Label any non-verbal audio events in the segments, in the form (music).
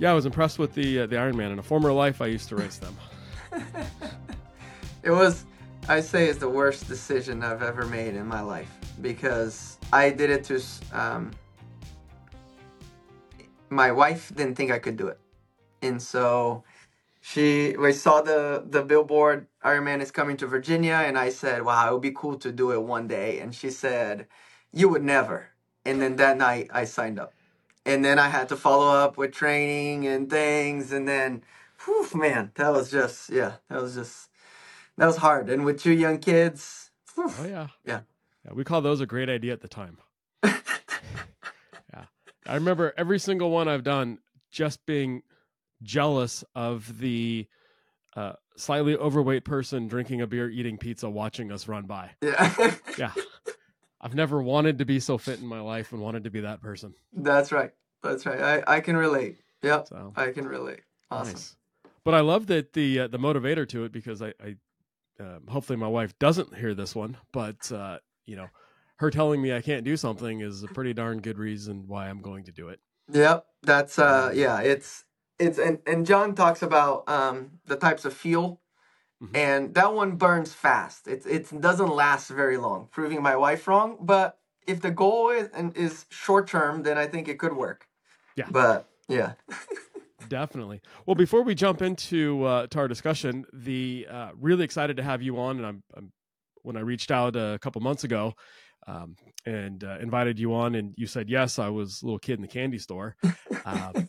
Yeah, I was impressed with the uh, the Ironman. In a former life, I used to race them. (laughs) it was, I say, is the worst decision I've ever made in my life because I did it to. Um, my wife didn't think I could do it, and so she we saw the the billboard Iron Man is coming to Virginia, and I said, "Wow, it would be cool to do it one day." And she said, "You would never." And then that night, I signed up, and then I had to follow up with training and things, and then, whew, man, that was just yeah, that was just that was hard. And with two young kids, whew, oh yeah, yeah, yeah, we call those a great idea at the time. yeah, I remember every single one I've done just being jealous of the uh, slightly overweight person drinking a beer, eating pizza, watching us run by. Yeah. (laughs) yeah. I've never wanted to be so fit in my life and wanted to be that person. That's right. That's right. I, I can relate. Yep. So, I can relate. Awesome. Nice. But I love that the uh, the motivator to it because I, I um, hopefully my wife doesn't hear this one, but uh, you know, her telling me I can't do something is a pretty darn good reason why I'm going to do it. Yep, that's uh, yeah, it's it's and, and Jon talks about um, the types of fuel, mm-hmm. and that one burns fast. It it doesn't last very long, proving my wife wrong. But if the goal is is short term, then I think it could work. Yeah. But yeah. Definitely. Well, before we jump into uh, to our discussion, the uh, really excited to have you on, and I'm, I'm when I reached out a couple months ago um, and uh, invited you on, and you said yes. I was a little kid in the candy store. Um,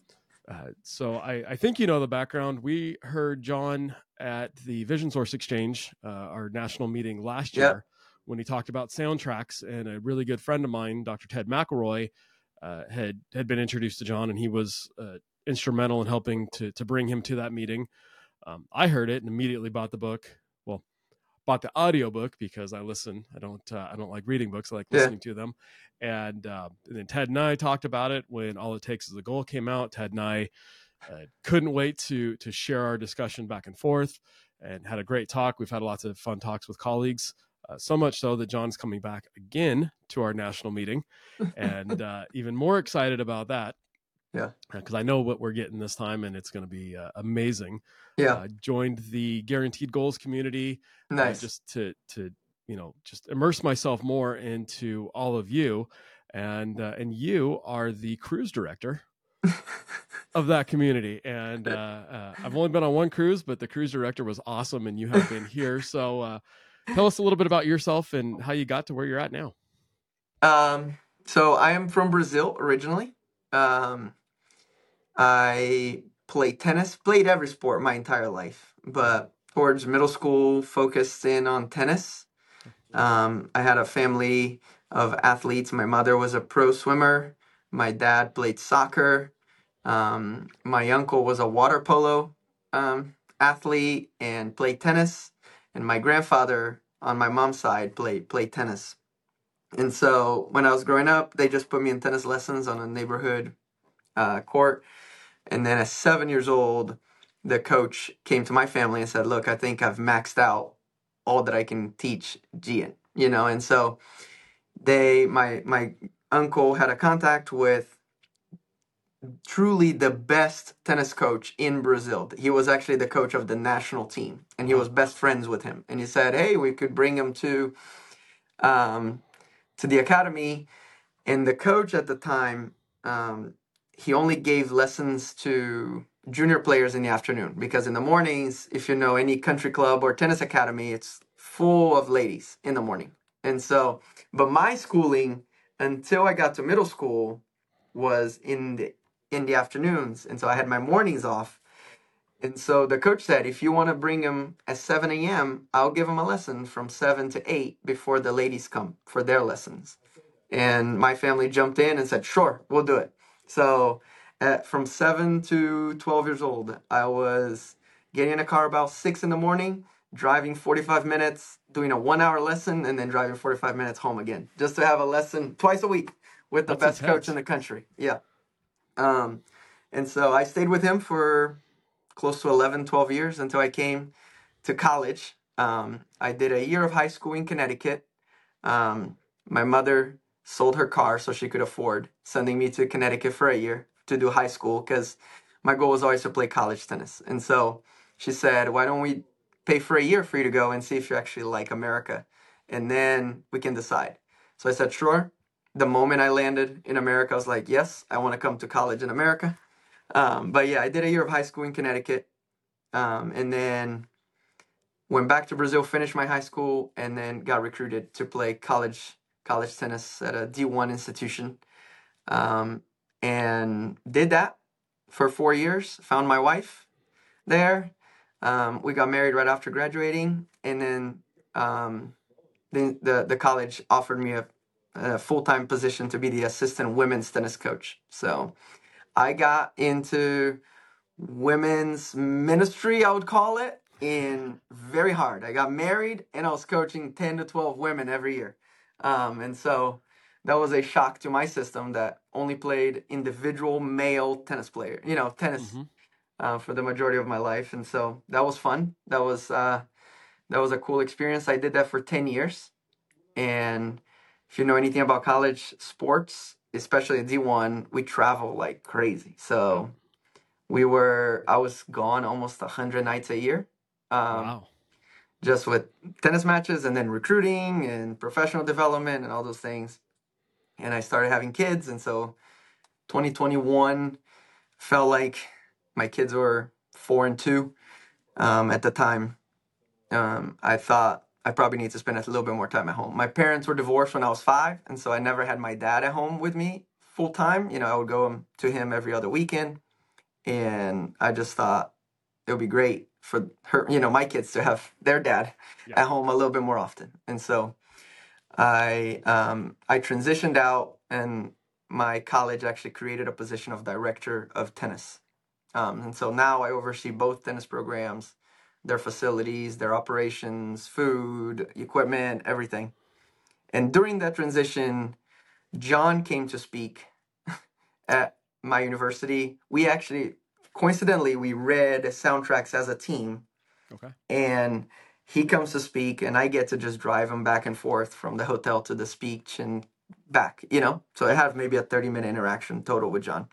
uh, so I, I, think you know the background. We heard Jon at the Vision Source Exchange, uh, our national meeting last year, yep. when he talked about soundtracks. And a really good friend of mine, Dr. Ted McElroy, uh, had had been introduced to Jon, and he was uh, instrumental in helping to to bring him to that meeting. Um, I heard it and immediately bought the book bought the audiobook because I listen. I don't uh, I don't like reading books. I like listening yeah. to them. And, uh, and, then Ted and I talked about it when All It Takes Is a Goal came out. Ted and I uh, couldn't wait to to share our discussion back and forth and had a great talk. We've had lots of fun talks with colleagues. Uh, so much so that Jon's coming back again to our national meeting, (laughs) and uh, even more excited about that yeah. Because I know what we're getting this time, and it's going to be uh, amazing. Yeah. Uh, joined the guaranteed goals community. Uh, nice. Uh, just to to you know just immerse myself more into all of you, and uh, and you are the cruise director. (laughs) of that community and uh, i've only been on one cruise but the cruise director was awesome and you have been here (laughs) so tell us a little bit about yourself and how you got to where you're at now um so i am from brazil originally um, I played tennis, played every sport my entire life, but towards middle school, focused in on tennis. Um, I had a family of athletes. My mother was a pro swimmer. My dad played soccer. Um, my uncle was a water polo um, athlete and played tennis. And my grandfather on my mom's side played played tennis. And so when I was growing up, they just put me in tennis lessons on a neighborhood uh, court. And then at seven years old, the coach came to my family and said, Look, I think I've maxed out all that I can teach Gian, you know, and so they my my uncle had a contact with truly the best tennis coach in Brazil. He was actually the coach of the national team and he was best friends with him. And he said, Hey, we could bring him to um to the academy. And the coach at the time um, he only gave lessons to junior players in the afternoon because in the mornings, if you know any country club or tennis academy, it's full of ladies in the morning. And so, but my schooling until I got to middle school was in the in the afternoons, and so I had my mornings off. And so the coach said, if you want to bring him at 7 a.m., I'll give him a lesson from 7 to 8 before the ladies come for their lessons. And my family jumped in and said, sure, we'll do it. So at, from 7 to 12 years old, I was getting in a car about 6 in the morning, driving 45 minutes, doing a one hour lesson, and then driving 45 minutes home again, just to have a lesson twice a week with the That's best intense. coach in the country. Yeah. Um, and so I stayed with him for close to 11, 12 years until I came to college. Um, I did a year of high school in Connecticut. Um, my mother sold her car so she could afford sending me to Connecticut for a year to do high school because my goal was always to play college tennis. And so she said, why don't we pay for a year for you to go and see if you actually like America? And then we can decide. So I said, sure. The moment I landed in America, I was like, yes, I want to come to college in America. Um, but yeah, I did a year of high school in Connecticut. Um, and then went back to Brazil, finished my high school, and then got recruited to play college college tennis at a D1 institution. Um, and did that for four years. Found my wife there. Um, we got married right after graduating, and then um, the, the the college offered me a, a full time position to be the assistant women's tennis coach. So I got into women's ministry, I would call it, in very hard. I got married, and I was coaching ten to twelve women every year, um, and so that was a shock to my system that only played individual male tennis player, you know, tennis mm-hmm. uh, for the majority of my life, and so that was fun. That was uh, that was a cool experience. I did that for ten years, and if you know anything about college sports, especially D one, we travel like crazy. So we were I was gone almost hundred nights a year. Um, wow. Just with tennis matches and then recruiting and professional development and all those things and I started having kids. And so 2021 felt like my kids were four and two um, at the time. Um, I thought I probably need to spend a little bit more time at home. My parents were divorced when I was five, and so I never had my dad at home with me full time. You know, I would go to him every other weekend, and I just thought it would be great for her, you know, my kids to have their dad yeah. at home a little bit more often. And so I um, I transitioned out, and my college actually created a position of director of tennis. Um, and so now I oversee both tennis programs, their facilities, their operations, food, equipment, everything. And during that transition, Jon came to speak (laughs) at my university. We actually, coincidentally, we read soundtracks as a team. Okay. And he comes to speak and I get to just drive him back and forth from the hotel to the speech and back, you know? So I have maybe a 30 minute interaction total with Jon.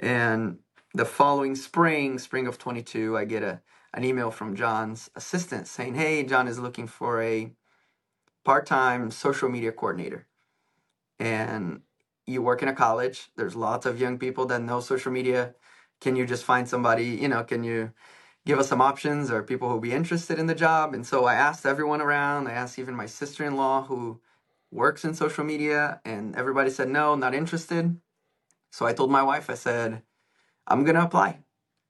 And the following spring, spring of 22, I get a an email from Jon's assistant saying, "Hey, Jon is looking for a part-time social media coordinator." And you work in a college, there's lots of young people that know social media. Can you just find somebody, you know, can you give us some options or people who would be interested in the job. And so I asked everyone around. I asked even my sister in law who works in social media, and everybody said no, not interested. So I told my wife, I said, I'm going to apply.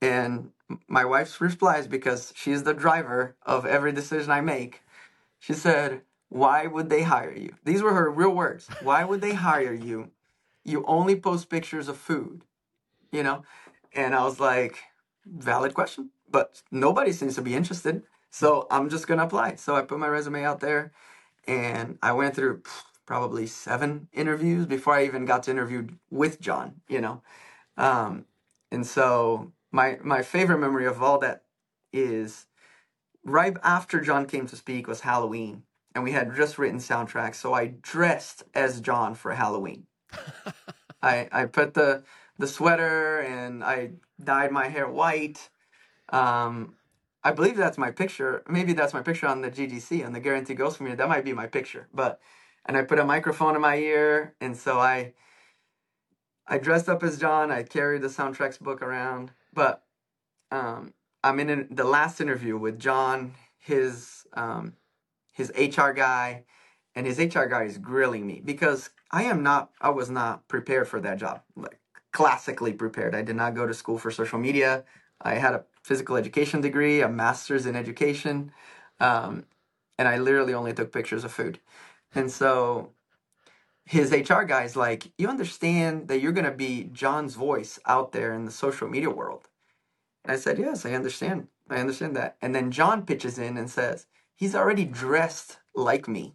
And my wife's reply is because she's the driver of every decision I make. She said, Why would they hire you? These were her real words. (laughs) Why would they hire you? You only post pictures of food, you know? And I was like, Valid question but nobody seems to be interested. So I'm just gonna apply. So I put my resume out there, and I went through probably seven interviews before I even got to interview with Jon. You know, um, and so my my favorite memory of all that is right after Jon came to speak was Halloween, and we had just written soundtracks. So I dressed as Jon for Halloween. (laughs) I I put the the sweater and I dyed my hair white um, I believe that's my picture. Maybe that's my picture on the GGC on the Guarantee Goals for me. That might be my picture. But and I put a microphone in my ear, and so I I dressed up as Jon. I carried the soundtracks book around. But um, I'm in the last interview with Jon, his um, his HR guy, and his HR guy is grilling me because I am not. I was not prepared for that job. Like classically prepared. I did not go to school for social media. I had a physical education degree, a master's in education, um, and I literally only took pictures of food. And so his HR guy is like, You understand that you're going to be Jon's voice out there in the social media world? And I said, Yes, I understand. I understand that. And then Jon pitches in and says, He's already dressed like me.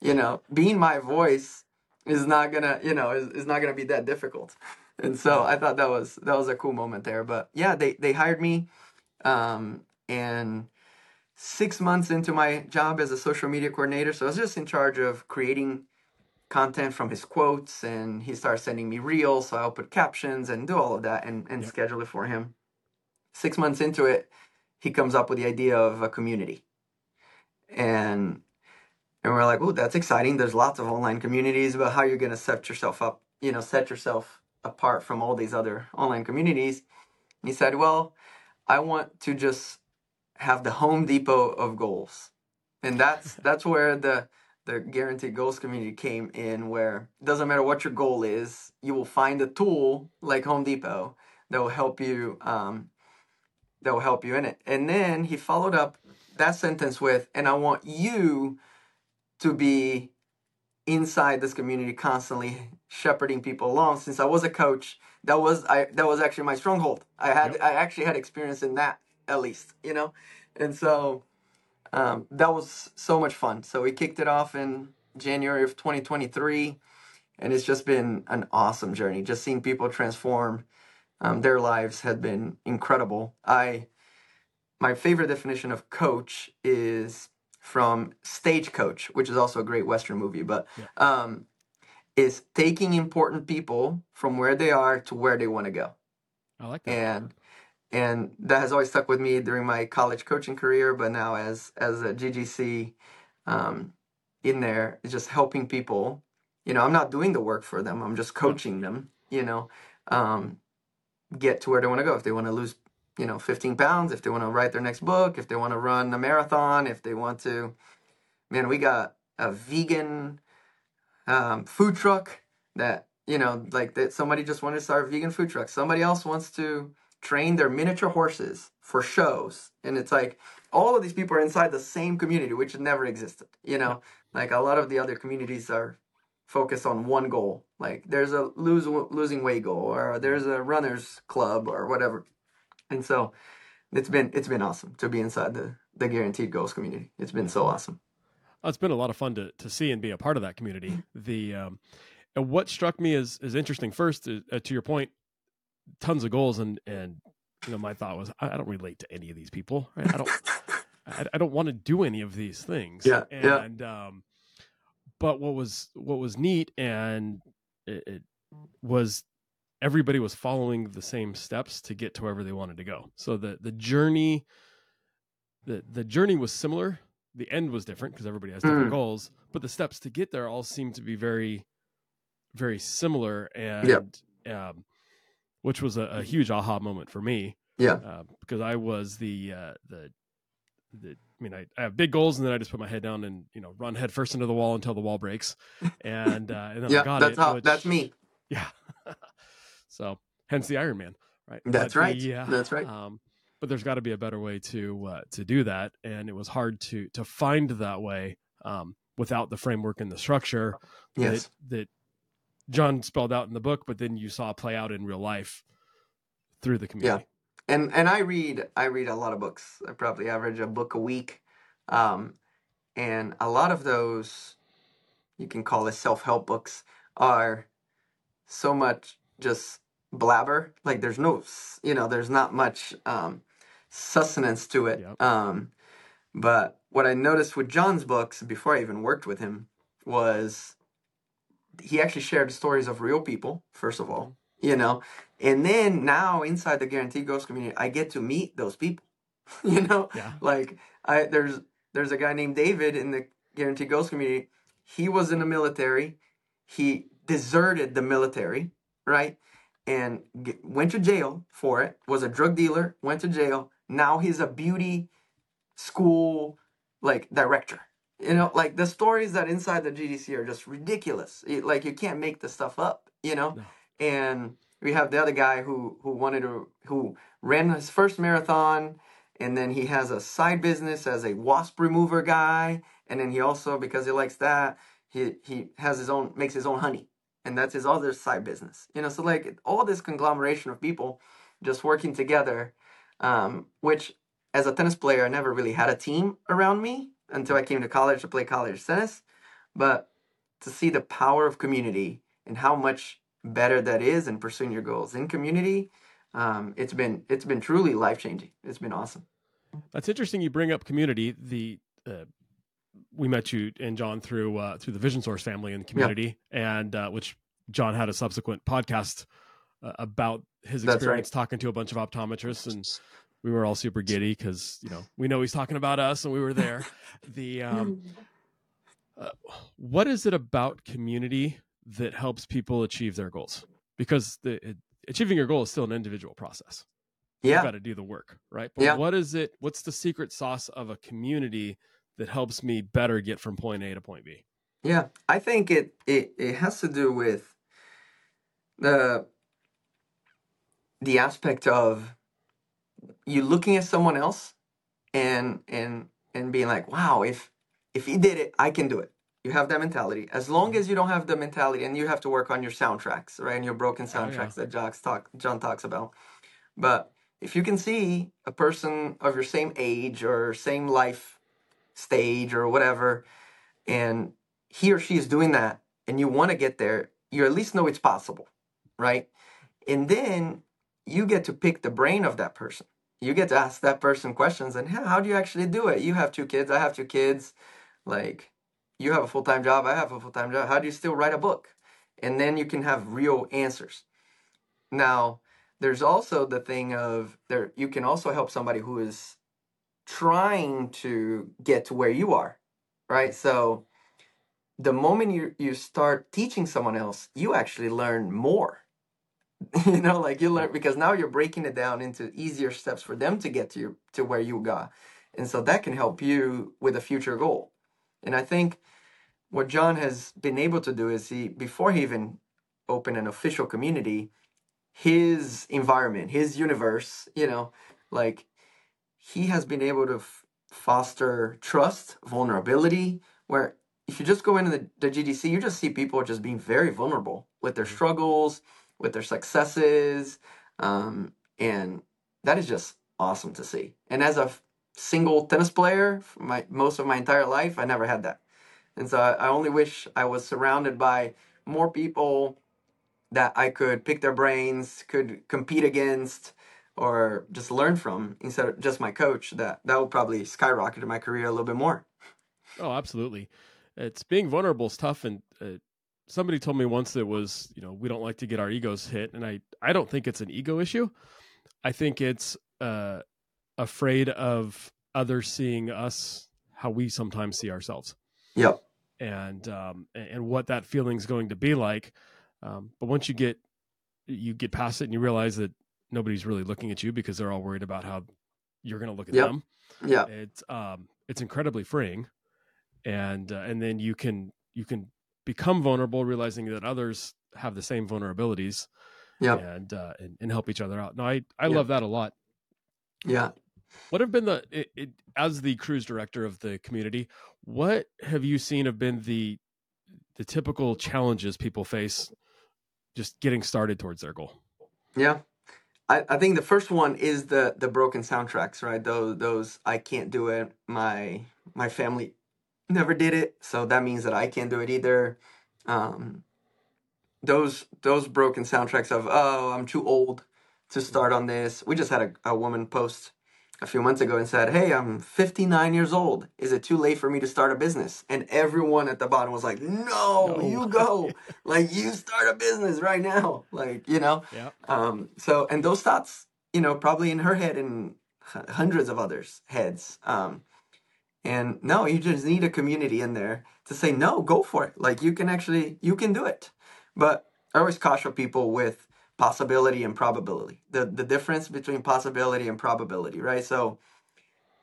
You know, being my voice is not gonna, you know, is, is not gonna be that difficult and so I thought that was that was a cool moment there. But yeah, they they hired me, um, and six months into my job as a social media coordinator, so I was just in charge of creating content from his quotes and he started sending me reels so i'll put captions and do all of that and, and Yep. schedule it for him six months into it he comes up with the idea of a community and and we're like oh that's exciting there's lots of online communities but how you're going to set yourself up you know set yourself apart from all these other online communities. And he said well i want to just have the home depot of goals. And that's (laughs) that's where the the guaranteed goals community came in where it doesn't matter what your goal is you will find a tool like home depot that will help you um, that will help you in it. And then he followed up that sentence with and i want you to be inside this community constantly shepherding people along since i was a coach that was i that was actually my stronghold i had Yep. i actually had experience in that at least you know and so um, that was so much fun. So we kicked it off in January of 2023, and it's just been an awesome journey. Just seeing people transform um, their lives had been incredible. I my favorite definition of coach is from Stagecoach, which is also a great Western movie, but Yeah. um, is taking important people from where they are to where they want to go I like that. and and that has always stuck with me during my college coaching career but now as as a ggc um, in there just helping people you know i'm not doing the work for them i'm just coaching them you know um, get to where they want to go if they want to lose you know 15 pounds if they want to write their next book if they want to run a marathon if they want to man we got a vegan um, food truck that you know like that somebody just wanted to start a vegan food truck. Somebody else wants to train their miniature horses for shows. And it's like all of these people are inside the same community which never existed you know? Like a lot of the other communities are focused on one goal. Like there's a lose losing weight goal or there's a runners club or whatever and so it's been it's been awesome to be inside the the guaranteed goals community it's been so awesome Oh, it's been a lot of fun to, to see and be a part of that community. The um, and what struck me as, as interesting first, uh, to your point, tons of goals and and you know my thought was I, don't relate to any of these people. Right? I don't I, I don't (laughs) want to do any of these things. Yeah, yeah. and um, but what was what was neat and it, it was everybody was following the same steps to get to wherever they wanted to go. So the the journey the the journey was similar. The end was different because everybody has different Mm. goals, but the steps to get there all seemed to be very very similar and um, which was a, a huge aha moment for me yeah uh, because I was the uh, the the I mean I, I have big goals and then I just put my head down and you know run head first into the wall until the wall breaks and uh, and then I yeah got that's it. how which- that's me Yeah. (laughs) so hence the Iron Man, right? That's But right. uh, That's right. Um, but there's got to be a better way to uh, to do that, and it was hard to to find that way um, without the framework and the structure yes that that Jon spelled out in the book, but then you saw play out in real life through the community. Yeah, and and I read I read a lot of books. I probably average a book a week, um, and a lot of those you can call it self help books are so much just blabber. Like there's no s- you know there's not much um, sustenance to it. Yep. Um, but what I noticed with Jon's books before I even worked with him was he actually shared stories of real people. First of all, you know, and then now inside the Guaranteed Goals community, I get to meet those people. (laughs) you know, Yeah. like I there's there's a guy named David in the Guaranteed Goals community. He was in the military. He deserted the military, right? And g went to jail for it. Was a drug dealer. Went to jail. Now he's a beauty school like director. You know, like the stories that inside the GGC are just ridiculous. It- like you can't make this stuff up. You know, No. and we have the other guy who who wanted to who ran his first marathon and then he has a side business as a wasp remover guy and then he also because he likes that he he has his own makes his own honey and that's his other side business you know so like all this conglomeration of people just working together um, which as a tennis player i never really had a team around me until i came to college to play college tennis but to see the power of community and how much better that is in pursuing your goals in community um, it's been it's been truly life changing it's been awesome That's interesting. You bring up community. The uh, we met you and Jon through uh, through the Vision Source family and community, yeah. and uh, which Jon had a subsequent podcast uh, about his experience right. talking to a bunch of optometrists, and we were all super giddy because you know we know he's talking about us, and we were there. (laughs) the um, uh, what is it about community that helps people achieve their goals? Because the, it, achieving your goal is still an individual process. Yeah, you got to do the work, right? But yeah. what is it? What's the secret sauce of a community that helps me better get from point A to point B? Yeah, I think it it, it has to do with the the aspect of you looking at someone else and and and being like, wow, if if he did it, I can do it. You have that mentality. As long as you don't have the mentality, and you have to work on your soundtracks, right? And your broken soundtracks oh, yeah. that Jock's talk, Jon talks about. But if you can see a person of your same age or same life stage or whatever, and he or she is doing that, and you want to get there, you at least know it's possible, right? And then you get to pick the brain of that person. You get to ask that person questions and how, how do you actually do it? You have two kids, I have two kids. Like, you have a full time job, I have a full time job. How do you still write a book? And then you can have real answers. Now, there's also the thing of there you can also help somebody who is trying to get to where you are, right? So the moment you you start teaching someone else, you actually learn more. (laughs) you know, like you learn because now you're breaking it down into easier steps for them to get to you to where you got. And so that can help you with a future goal. And I think what Jon has been able to do is he before he even opened an official community, his environment, his universe, you know, like he has been able to f- foster trust, vulnerability, where if you just go into the, the GGC, you just see people just being very vulnerable with their mm-hmm. struggles, with their successes. Um, and that is just awesome to see. And as a single tennis player, my most of my entire life, I never had that. And so I, I only wish I was surrounded by more people that I could pick their brains, could compete against, or just learn from instead of just my coach. That that will probably skyrocket my career a little bit more. Oh, absolutely. It's being vulnerable is tough, and uh, somebody told me once that was you know we don't like to get our egos hit, and I I don't think it's an ego issue. I think it's uh, afraid of others seeing us how we sometimes see ourselves. Yep. And um, and what that feeling's going to be like. Um, but once you get you get past it and you realize that nobody's really looking at you because they're all worried about how you're going to look at yep. them. Yeah. It's um it's incredibly freeing, and uh, and then you can you can become vulnerable, realizing that others have the same vulnerabilities. Yeah. And, uh, and and help each other out. No, I I yep. love that a lot. Yeah. What have been the it, it, as the cruise director of the community? What have you seen have been the the typical challenges people face just getting started towards their goal? Yeah. I, I think the first one is the the broken soundtracks, right? Those those I can't do it. My my family never did it, so that means that I can't do it either. Um, those those broken soundtracks of oh I'm too old to start on this. We just had a, a woman post a few months ago and said, Hey, I'm 59 years old. Is it too late for me to start a business? And everyone at the bottom was like, No, no. you go. (laughs) like, you start a business right now. Like, you know? Yeah. Um, so, and those thoughts, you know, probably in her head and hundreds of others' heads. Um, and no, you just need a community in there to say, No, go for it. Like, you can actually, you can do it. But I always caution people with, possibility and probability. The the difference between possibility and probability, right? So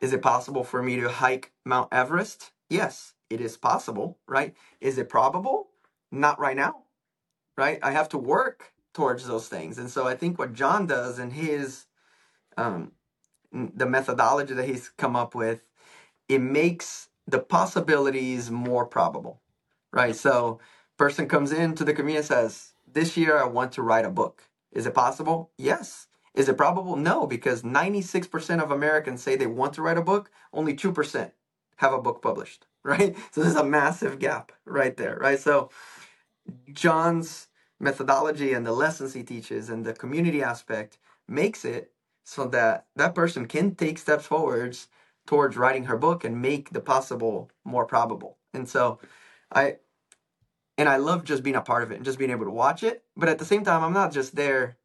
is it possible for me to hike Mount Everest? Yes, it is possible, right? Is it probable? Not right now. Right? I have to work towards those things. And so I think what John does in his um the methodology that he's come up with, it makes the possibilities more probable. Right? So person comes into the community and says, this year I want to write a book. Is it possible? Yes. Is it probable? No, because 96% of Americans say they want to write a book, only 2% have a book published, (laughs) right? So there's a massive gap right there, right? So John's methodology and the lessons he teaches and the community aspect makes it so that that person can take steps forwards towards writing her book and make the possible more probable. And so I and I love just being a part of it and just being able to watch it. But at the same time, I'm not just there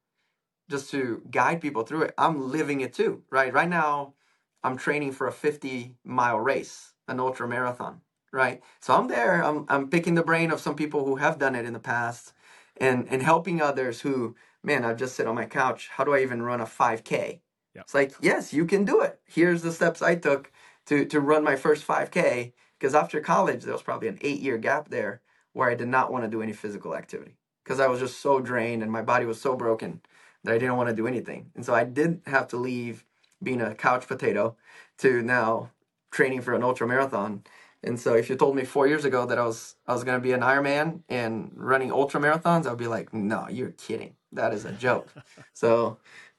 just to guide people through it. I'm living it too, right? Right now, I'm training for a 50 mile race, an ultra marathon, right? So I'm there. I'm I'm picking the brain of some people who have done it in the past, and and helping others who, man, I've just sit on my couch. How do I even run a 5K? Yep. It's like, yes, you can do it. Here's the steps I took to to run my first 5K. Because after college, there was probably an eight year gap there where I did not want to do any physical activity because I was just so drained and my body was so broken that I didn't want to do anything. And so I did have to leave being a couch potato to now training for an ultra marathon. And so if you told me four years ago that I was I was going to be an Ironman and running ultra marathons, I'd be like, no, you're kidding. That is a joke. (laughs) so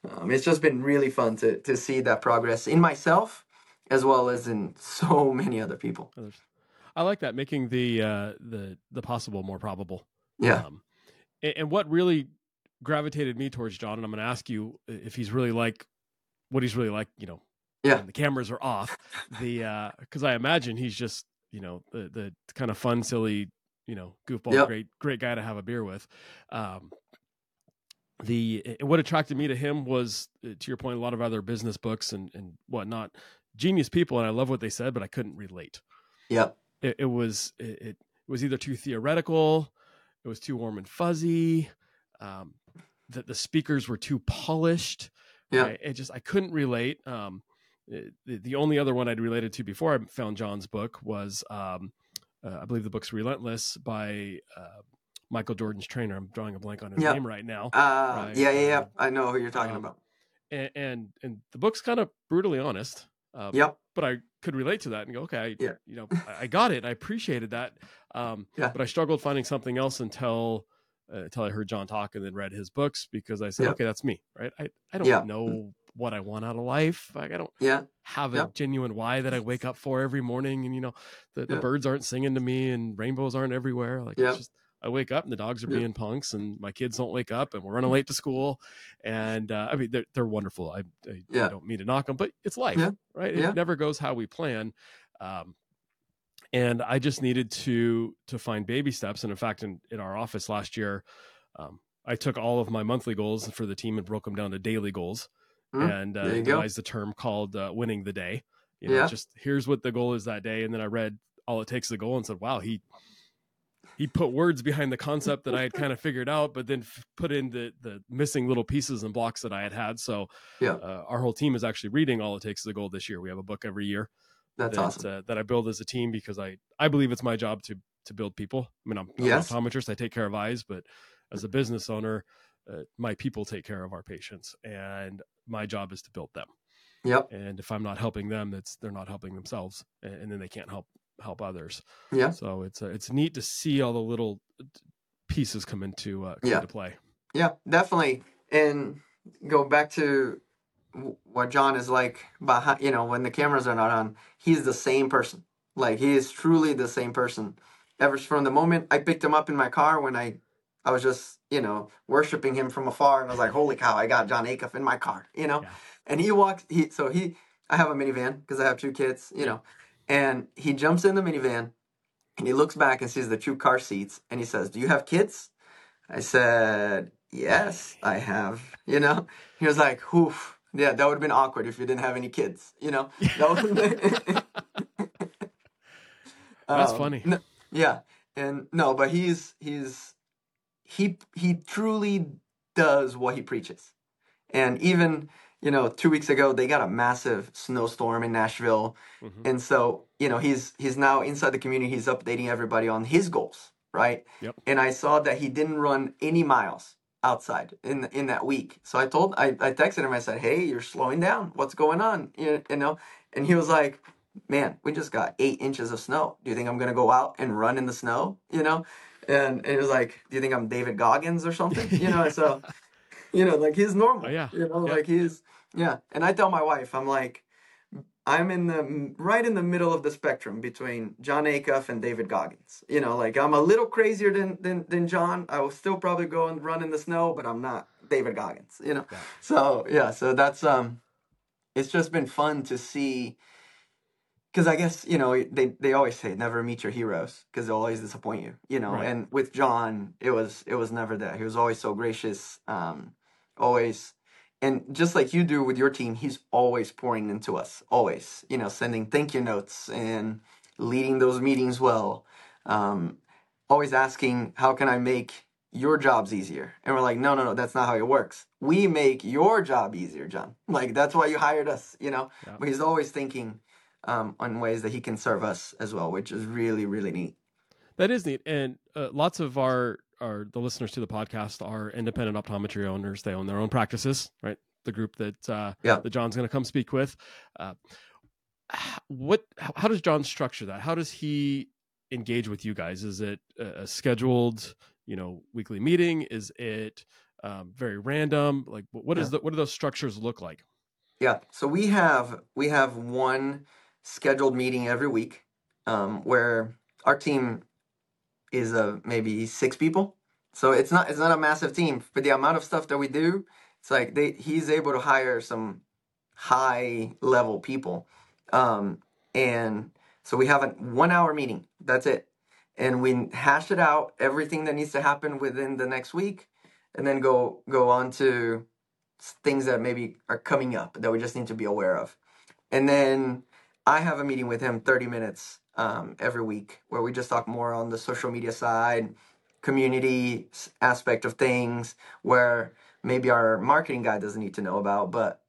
um, it's just been really fun to to see that progress in myself as well as in so many other people. Others. I like that making the uh, the the possible more probable. Yeah. Um, and, and what really gravitated me towards Jon, and I'm going to ask you if he's really like what he's really like. You know, Yeah. when the cameras are off. The because I imagine he's just you know the the kind of fun, silly, you know, goofball, Yep. great great guy to have a beer with. Um, the what attracted me to him was uh, to your point a lot of other business books and and whatnot genius people and i love what they said but i couldn't relate Yep. It, it was it, it was either too theoretical it was too warm and fuzzy um that the speakers were too polished Yeah. I, it just i couldn't relate um it- the, the only other one i'd related to before i found jon's book was um uh, i believe the book's relentless by uh, michael jordan's trainer i'm drawing a blank on his Yeah. name right now Uh, Right, yeah, yeah, yeah. um, I know who you're talking um, about. and and, and the book's kind of brutally honest uh, Yep. but I could relate to that and go, okay, I, Yeah. you know, (laughs) I, I got it. I appreciated that. Um, Yeah. But I struggled finding something else until uh, until I heard Jon talk and then read his books because I said, Yeah. okay, that's me, right? I, I don't Yeah. know what I want out of life. Like I don't Yeah. have a Yeah. genuine why that I wake up for every morning, and you know, the, the birds aren't singing to me and rainbows aren't everywhere. Like it's just. I wake up and the dogs are Yeah. being punks, and my kids don't wake up, and we're running late to school. And uh, I mean, they're they're wonderful. I, I, I don't mean to knock them, but it's life, Yeah. right? Yeah. It never goes how we plan. Um, and I just needed to to find baby steps. And in fact, in, in our office last year, um, I took all of my monthly goals for the team and broke them down to daily goals, Mm, and uh, there you go. a term called uh, "winning the day." You know, Yeah. just here's what the goal is that day, and then I read all it takes the goal and said, "Wow, he." He put words behind the concept that I had kind of figured out, but then f- put in the the missing little pieces and blocks that I had had. So, Yeah. uh, our whole team is actually reading "All It Takes Is a Goal" this year. We have a book every year, That's that, awesome. uh, that I build as a team because I I believe it's my job to to build people. I mean, I'm, I'm Yes. an optometrist. I take care of eyes, but as a business owner, uh, my people take care of our patients, and my job is to build them. Yep. And if I'm not helping them, that's they're not helping themselves, and, and then they can't help help others. Yeah. So it's uh, it's neat to see all the little uh, pieces come into uh, come Yeah. into play. Yeah, definitely. And go back to what Jon is like behind, you know, when the cameras are not on, he's the same person. Like he is truly the same person. Ever from the moment I picked him up in my car when I I was just, you know, worshiping him from afar and I was like, "Holy cow, I got Jon Acuff in my car." You know? Yeah. And he walks he so he I have a minivan because I have two kids, you know. And he jumps in the minivan and he looks back and sees the two car seats and he says, "Do you have kids?" I said, Yes, I have. (laughs) You know, he was like, Oof. Yeah, that would have been awkward if you didn't have any kids. You know, (laughs) that was (laughs) That's Um, funny. no- yeah, and no, but he's he's he he truly does what he preaches, and even you know two weeks ago they got a massive snowstorm in Nashville, Mhm. and so you know he's he's now inside the community. He's updating everybody on his goals, right? Yep. And I saw that he didn't run any miles outside in in that week. So I told I, I texted him. I said, "Hey, you're slowing down. What's going on?" You, you know, and he was like, "Man, we just got eight inches of snow. Do you think I'm gonna go out and run in the snow?" You know, and, and he was like, "Do you think I'm David Goggins or something?" You know, so you know, like he's normal. Oh, yeah. You know, Yeah. like he's yeah. And I tell my wife, I'm like, I'm in the right in the middle of the spectrum between Jon Acuff and David Goggins. You know, like I'm a little crazier than than, than Jon. I will still probably go and run in the snow, but I'm not David Goggins. You know, Yeah. so yeah, so that's um, it's just been fun to see because I guess you know they they always say never meet your heroes because they'll always disappoint you. You know, Right. and with Jon, it was it was never that. He was always so gracious, um, always, and just like you do with your team, he's always pouring into us. Always, you know, sending thank you notes and leading those meetings well. Um, always asking, how can I make your jobs easier? And we're like, no, no, no, that's not how it works. We make your job easier, Jon. Like that's why you hired us. You know, Yeah. but he's always thinking um, on ways that he can serve us as well, which is really, really neat. That is neat, and uh, lots of our our the listeners to the podcast are independent optometry owners. They own their own practices, right? The group that uh, Yeah. that Jon's going to come speak with. Uh, what? How, does Jon structure that? How does he engage with you guys? Is it a, a scheduled, you know, weekly meeting? Is it um, very random? Like, what is Yeah. the what do those structures look like? Yeah. So we have we have one scheduled meeting every week um, where our team is uh, maybe six people. So it's not it's not a massive team, but the amount of stuff that we do, it's like they he's able to hire some high level people, um, and so we have a one hour meeting. That's it, and we hash it out everything that needs to happen within the next week, and then go go on to things that maybe are coming up that we just need to be aware of. And then I have a meeting with him 30 minutes um, every week where we just talk more on the social media side, community aspect of things, where maybe our marketing guy doesn't need to know about, but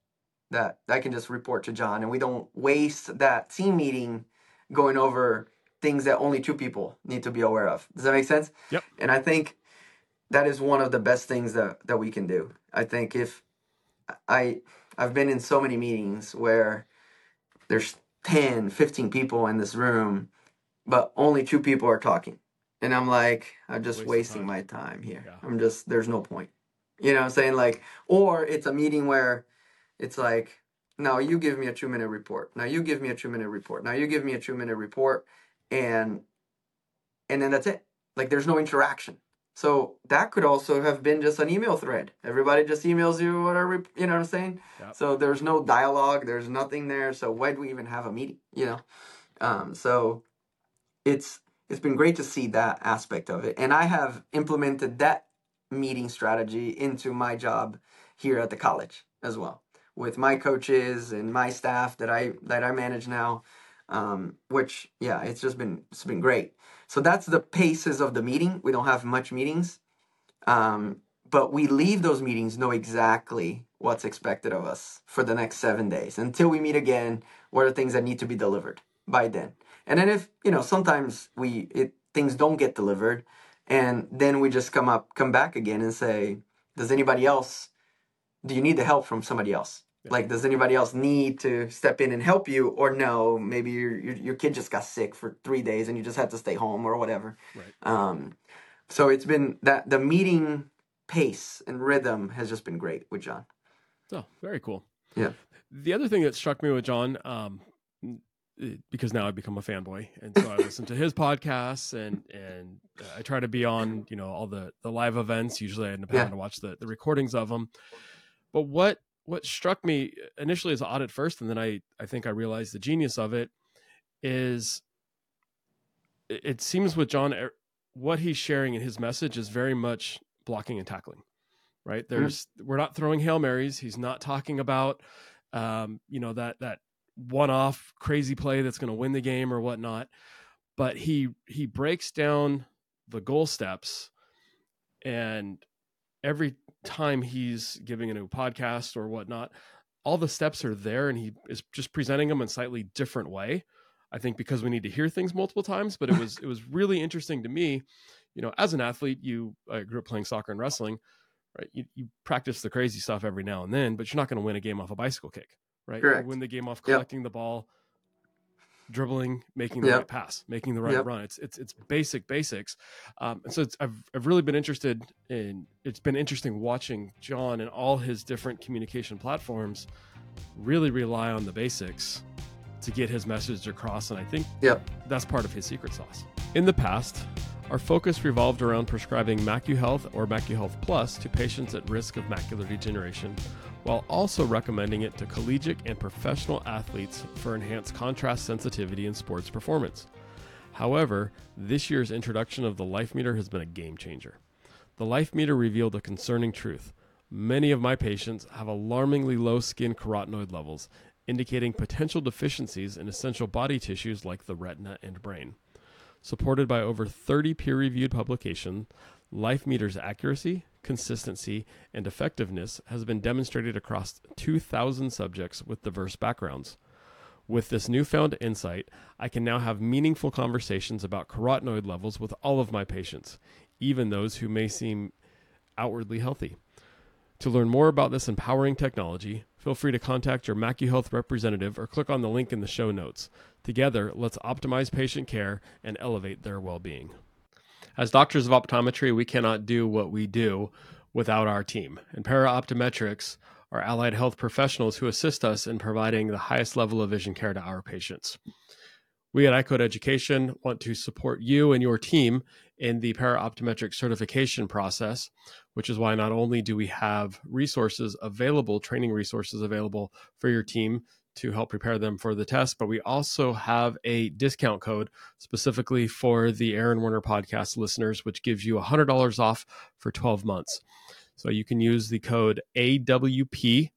that I can just report to Jon. And we don't waste that team meeting going over things that only two people need to be aware of. Does that make sense? Yep. And I think that is one of the best things that, that we can do. I think if I I've been in so many meetings where there's 10, 15 people in this room, but only two people are talking. And I'm like, I'm just Waste wasting time. my time here. Yeah. I'm just there's no point. You know what I'm saying? Like or it's a meeting where it's like, now you give me a two minute report. Now you give me a two minute report. Now you give me a two minute report and and then that's it. Like there's no interaction. So that could also have been just an email thread. Everybody just emails you whatever you know what I'm saying? Yep. So there's no dialogue, there's nothing there. So why do we even have a meeting? You know? Um, so it's it's been great to see that aspect of it. And I have implemented that meeting strategy into my job here at the college as well with my coaches and my staff that I that I manage now. Um, which yeah, it's just been it's been great. So that's the paces of the meeting. We don't have much meetings, um, but we leave those meetings know exactly what's expected of us for the next seven days until we meet again. What are things that need to be delivered by then? And then if you know, sometimes we it things don't get delivered, and then we just come up come back again and say, does anybody else? Do you need the help from somebody else? Yeah. Like, does anybody else need to step in and help you, or no? Maybe your your, your kid just got sick for three days and you just had to stay home or whatever. Right. Um, so it's been that the meeting pace and rhythm has just been great with Jon. Oh, very cool. Yeah. The other thing that struck me with Jon, um, because now I've become a fanboy, and so I listen to his podcasts, and and uh, I try to be on, you know, all the the live events. Usually, I end up Yeah. having to watch the the recordings of them. But what what struck me initially as odd at first, and then I I think I realized the genius of it is it, seems with Jon what he's sharing in his message is very much blocking and tackling right? There's we're not throwing hail marys. He's not talking about um you know that that one-off crazy play that's going to win the game or whatnot but he he breaks down the goal steps and every time he's giving a new podcast or whatnot all the steps are there and he is just presenting them in a slightly different way i think because we need to hear things multiple times but it was it was really interesting to me you know as an athlete you i grew up playing soccer and wrestling right you, you practice the crazy stuff every now and then but you're not going to win a game off a bicycle kick right Correct. you win the game off Yep. collecting the ball dribbling making the Yep. right pass making the right Yep. run it's it's it's basic basics um, and so it's, I've, I've really been interested in it's been interesting watching jon and all his different communication platforms really rely on the basics to get his message across and i think Yep. that's part of his secret sauce in the past our focus revolved around prescribing MacuHealth or MacuHealth Plus to patients at risk of macular degeneration while also recommending it to collegiate and professional athletes for enhanced contrast sensitivity in sports performance. However, this year's introduction of the Life Meter has been a game changer. The Life Meter revealed a concerning truth. Many of my patients have alarmingly low skin carotenoid levels, indicating potential deficiencies in essential body tissues like the retina and brain. Supported by over 30 peer reviewed publications, Life Meter's accuracy, consistency, and effectiveness has been demonstrated across 2,000 subjects with diverse backgrounds. With this newfound insight, I can now have meaningful conversations about carotenoid levels with all of my patients, even those who may seem outwardly healthy. To learn more about this empowering technology, feel free to contact your MacuHealth representative or click on the link in the show notes. Together, let's optimize patient care and elevate their well being. As doctors of optometry, we cannot do what we do without our team. And Para Optometrics are allied health professionals who assist us in providing the highest level of vision care to our patients. We at iCode Education want to support you and your team in the para optometric certification process, which is why not only do we have resources available, training resources available for your team to help prepare them for the test, but we also have a discount code specifically for the Aaron Werner podcast listeners, which gives you $100 off for 12 months. So you can use the code AWP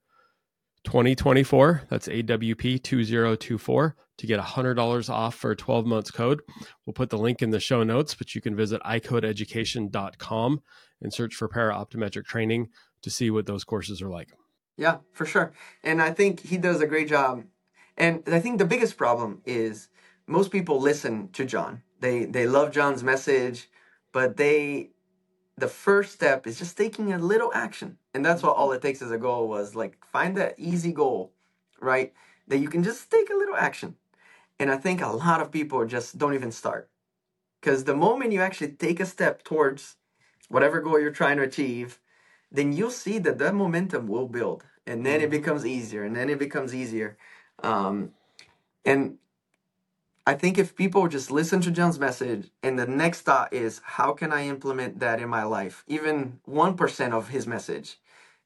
2024. That's AWP 2024 to get $100 off for a 12 months code. We'll put the link in the show notes, but you can visit icodeeducation.com and search for para optometric training to see what those courses are like. Yeah, for sure. And I think he does a great job. And I think the biggest problem is most people listen to Jon. They they love Jon's message, but they the first step is just taking a little action. And that's what mm-hmm. all it takes as a goal was like find that easy goal, right? That you can just take a little action. And I think a lot of people just don't even start. Because the moment you actually take a step towards whatever goal you're trying to achieve, then you'll see that that momentum will build. And then it mm-hmm. becomes easier, and then it becomes easier. Um, and I think if people just listen to Jon's message and the next thought is, how can I implement that in my life? Even 1% of his message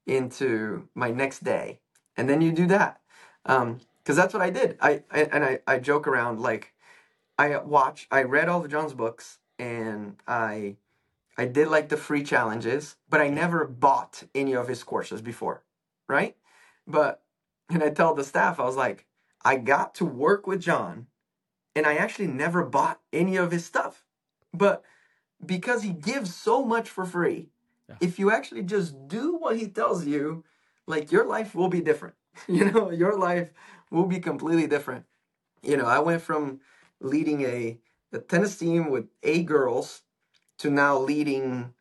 into my next day. And then you do that. Um, cause that's what I did. I, I and I, I joke around like I watch, I read all of Jon's books and I, I did like the free challenges, but I never bought any of his courses before. Right. But, and I tell the staff, I was like, I got to work with Jon and I actually never bought any of his stuff. But because he gives so much for free, yeah. if you actually just do what he tells you, like your life will be different. (laughs) You know, your life will be completely different. You know, I went from leading a, a tennis team with eight girls to now leading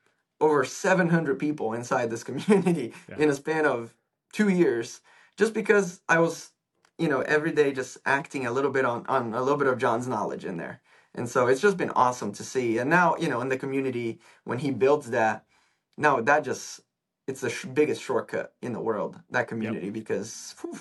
over 700 people inside this (laughs) community yeah. in a span of two years just because I was you know, every day just acting a little bit on, on a little bit of Jon's knowledge in there. And so it's just been awesome to see. And now, you know, in the community, when he builds that, now that just, it's the sh- biggest shortcut in the world, that community, yep. because whew,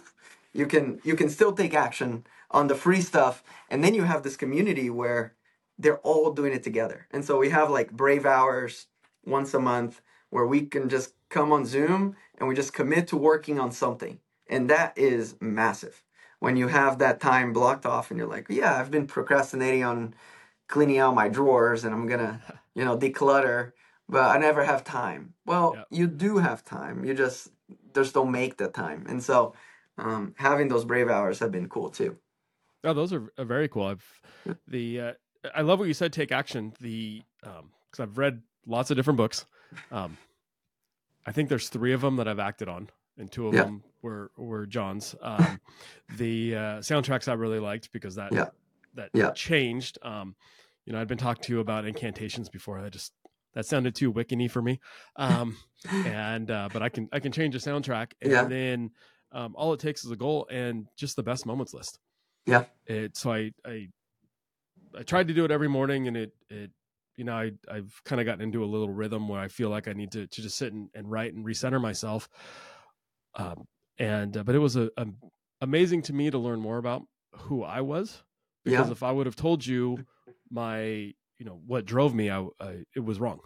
you can, you can still take action on the free stuff. And then you have this community where they're all doing it together. And so we have like brave hours once a month where we can just come on Zoom and we just commit to working on something. And that is massive when you have that time blocked off and you're like, yeah, I've been procrastinating on cleaning out my drawers and I'm gonna, (laughs) you know, declutter, but I never have time. Well, yep. you do have time. You just just don't make the time. And so um, having those brave hours have been cool too. Oh, those are, are very cool. I've the uh, I love what you said. Take action. The because um, I've read lots of different books. Um, I think there's three of them that I've acted on and two of yeah. them were were Jon's. Um, (laughs) the uh, soundtracks I really liked because that yeah. that yeah. changed. Um, you know, I'd been talked to about incantations before. That just that sounded too wiccany for me. Um, (laughs) and uh, but I can I can change a soundtrack, and yeah. then um, all it takes is a goal and just the best moments list. Yeah. It so I I I tried to do it every morning, and it it you know I I've kind of gotten into a little rhythm where I feel like I need to to just sit and, and write and recenter myself. Um, and uh, but it was a, a, amazing to me to learn more about who I was because yeah. if I would have told you my you know what drove me, I, I, it was wrong.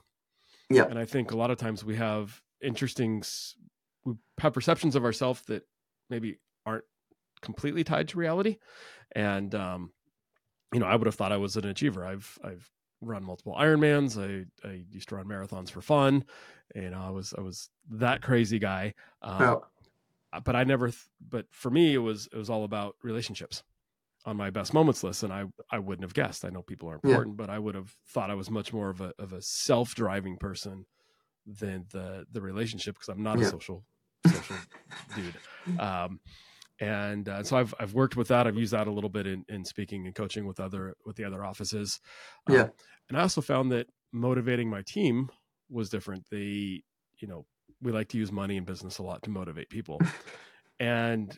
Yeah, and I think a lot of times we have interesting we have perceptions of ourselves that maybe aren't completely tied to reality. And um, you know, I would have thought I was an achiever. I've I've run multiple Ironmans. I I used to run marathons for fun. You know, I was I was that crazy guy. Um, oh. But I never. Th- but for me, it was it was all about relationships on my best moments list, and I I wouldn't have guessed. I know people are important, yeah. but I would have thought I was much more of a of a self driving person than the the relationship because I'm not yeah. a social social dude. Um, and uh, so I've I've worked with that. I've used that a little bit in, in speaking and coaching with other with the other offices. Um, yeah, and I also found that motivating my team was different. They, you know, we like to use money in business a lot to motivate people, and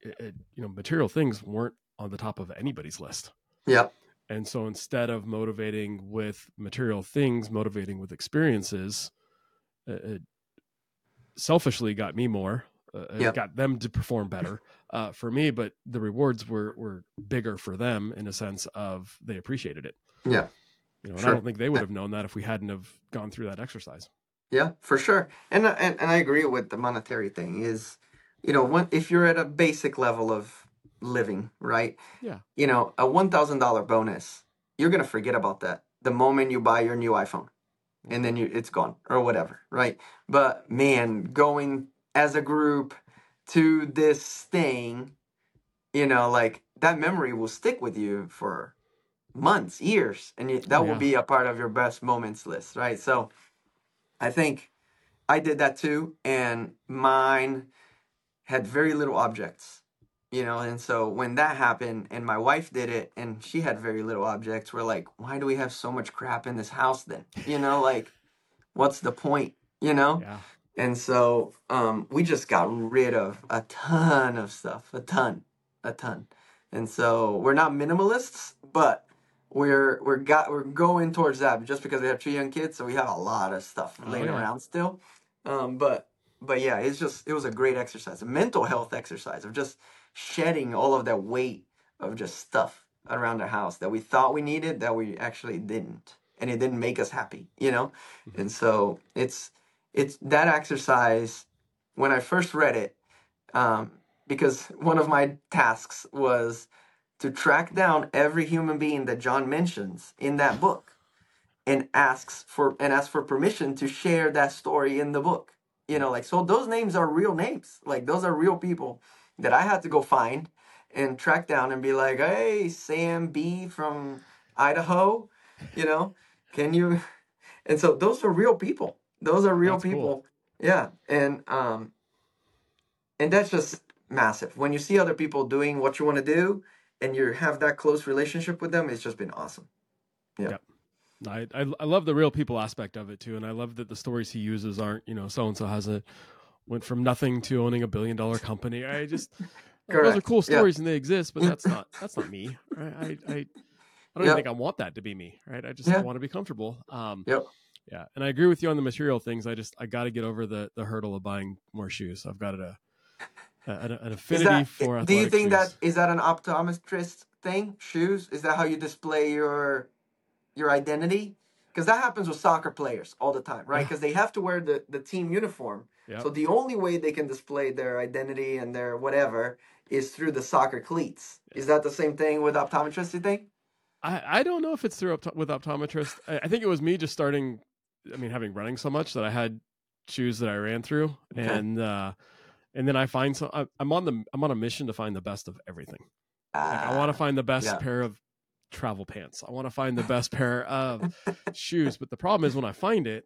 it, it, you know, material things weren't on the top of anybody's list. Yeah. And so instead of motivating with material things, motivating with experiences, it selfishly got me more uh, yep. got them to perform better uh, for me, but the rewards were were bigger for them in a sense of they appreciated it. Yeah, you know, and sure. I don't think they would have known that if we hadn't have gone through that exercise. Yeah, for sure, and and and I agree with the monetary thing. Is you know, when, if you're at a basic level of living, right? Yeah. You know, a one thousand dollar bonus, you're gonna forget about that the moment you buy your new iPhone and then you it's gone or whatever, right? But man, going as a group to this thing, you know, like that memory will stick with you for months, years, and you, that yeah. will be a part of your best moments list, right? So I think I did that too, and mine had very little objects, you know, and so when that happened and my wife did it and she had very little objects, we're like, why do we have so much crap in this house then? You know, like, what's the point, you know? Yeah. And so um, we just got rid of a ton of stuff, a ton, a ton. And so we're not minimalists, but we're we're got we're going towards that just because we have two young kids, so we have a lot of stuff oh, laying yeah. around still. Um, but but yeah, it's just it was a great exercise, a mental health exercise of just shedding all of that weight of just stuff around the house that we thought we needed that we actually didn't, and it didn't make us happy, you know. Mm-hmm. And so it's it's that exercise when I first read it, um, because one of my tasks was to track down every human being that Jon mentions in that book and asks for and ask for permission to share that story in the book. You know, like so those names are real names. Like those are real people that I had to go find and track down and be like, hey, Sam B from Idaho, you know, can you (laughs) and so those are real people those are real that's people. Cool. Yeah, and um, and that's just massive. When you see other people doing what you want to do, and you have that close relationship with them, it's just been awesome. Yeah. Yep. I, I, I love the real people aspect of it too, and I love that the stories he uses aren't you know so and so has a went from nothing to owning a billion dollar company. I just (laughs) those are cool stories yeah. and they exist, but that's not (laughs) that's not me. Right? I I, I don't yep. even think I want that to be me. Right? I just yeah. want to be comfortable. Um, yep. Yeah, and I agree with you on the material things. I just I got to get over the the hurdle of buying more shoes. I've got a, a an, affinity that, for. Do you think shoes. that is that an optometrist thing? Shoes is that how you display your your identity? Because that happens with soccer players all the time, right? (laughs) Because they have to wear the the team uniform. Yep. So the only way they can display their identity and their whatever is through the soccer cleats. Is that the same thing with optometrists? You think? I, I don't know if it's through opt- with optometrist. I, I think it was me just starting I mean, having running so much that I had shoes that I ran through, okay. and uh, and then I find some. I, am on the I'm on a mission to find the best of everything. Like, I want to ah, find the best yeah. pair of travel pants. I want to find the best (laughs) pair of shoes. But the problem is when I find it,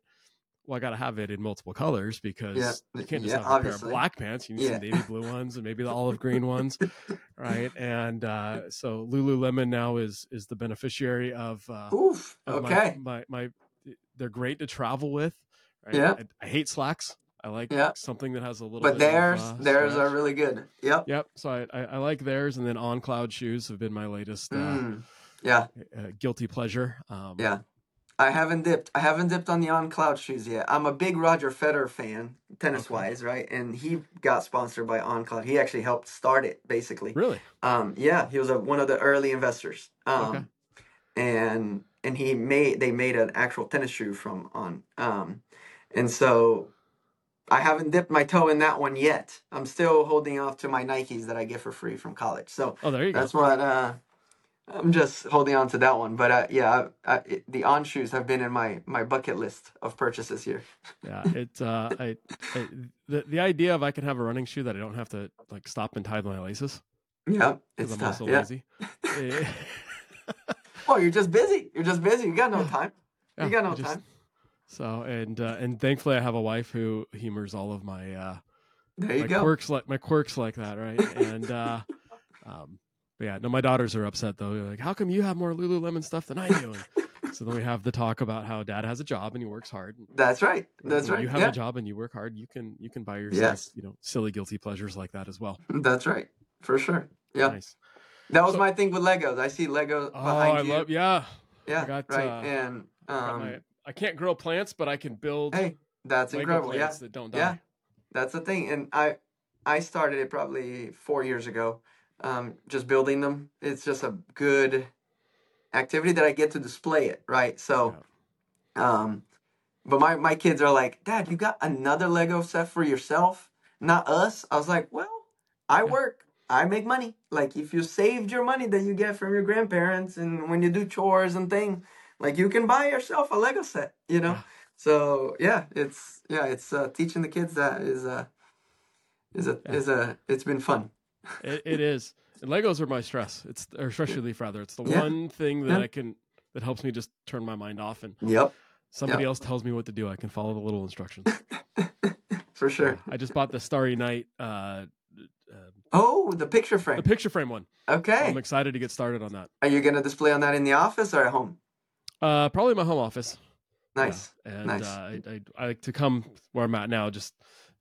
well, I got to have it in multiple colors because yeah. you can't just yeah, have obviously. a pair of black pants. You need yeah. some navy blue ones and maybe the olive green ones, (laughs) right? And uh, so Lululemon now is is the beneficiary of, uh, Oof, okay. my, my, my they're great to travel with. Right? Yeah. I, I, hate slacks. I like yeah. something that has a little. But theirs, of, uh, theirs are really good. Yep. Yep. So I, I, I, like theirs, and then On Cloud shoes have been my latest. Uh, mm. Yeah. Uh, guilty pleasure. Um, yeah. I haven't dipped. I haven't dipped on the On Cloud shoes yet. I'm a big Roger Federer fan, tennis okay. wise, right? And he got sponsored by On Cloud. He actually helped start it, basically. Really? Um, yeah, he was a, one of the early investors. Um, okay. And and he made they made an actual tennis shoe from on um and so I haven't dipped my toe in that one yet. I'm still holding off to my Nikes that I get for free from college. So Oh, there you go. that's what uh, I'm just holding on to that one. But uh, yeah, I, I, it, the on shoes have been in my my bucket list of purchases here. Yeah, it. Uh, I, I the the idea of I can have a running shoe that I don't have to like stop and tie my laces Yeah, because it's I'm tough. also Yeah. lazy. (laughs) Eh, (laughs) Well, you're just busy. You're just busy. You got no time. yeah, you got no just- time. So and uh, and thankfully I have a wife who humors all of my uh, There you my go. quirks like my quirks like that, right? And uh, (laughs) um, but yeah, no, my daughters are upset though. They're like, how come you have more Lululemon stuff than I do? And (laughs) so then we have the talk about how dad has a job and he works hard. That's right. That's when right. You have Yeah, a job and you work hard. You can you can buy yourself Yes. you know silly guilty pleasures like that as well. that's right. For sure. Yeah. Nice. That was So- my thing with Legos. I see Legos behind. Oh, behind I you. love yeah. yeah. got, right. uh, and um, my- I can't grow plants, but I can build hey, that's Lego incredible. Yeah. that don't die. Yeah. That's the thing. And I I started it probably four years ago. Um, just building them. It's just a good activity that I get to display it, right? So um but my, my kids are like, Dad, you got another Lego set for yourself, not us. I was like, Well, I work. I make money. Like if you saved your money that you get from your grandparents and when you do chores and things, like you can buy yourself a Lego set, you know? Yeah. So yeah, it's yeah, it's uh, teaching the kids that is uh is a Yeah. is a it's been fun. It, it is. And Legos are my stress. It's or stress relief rather. It's the Yeah. one thing that. I can that helps me just turn my mind off and Yep, somebody else tells me what to do. I can follow the little instructions. (laughs) for sure. I just bought the Starry Night uh, Oh, the picture frame. the picture frame one. Okay. I'm excited to get started on that. Are you gonna display on that in the office or at home? Uh, probably my home office. Yeah. Nice. And Nice. uh, I, I I like to come where I'm at now. Just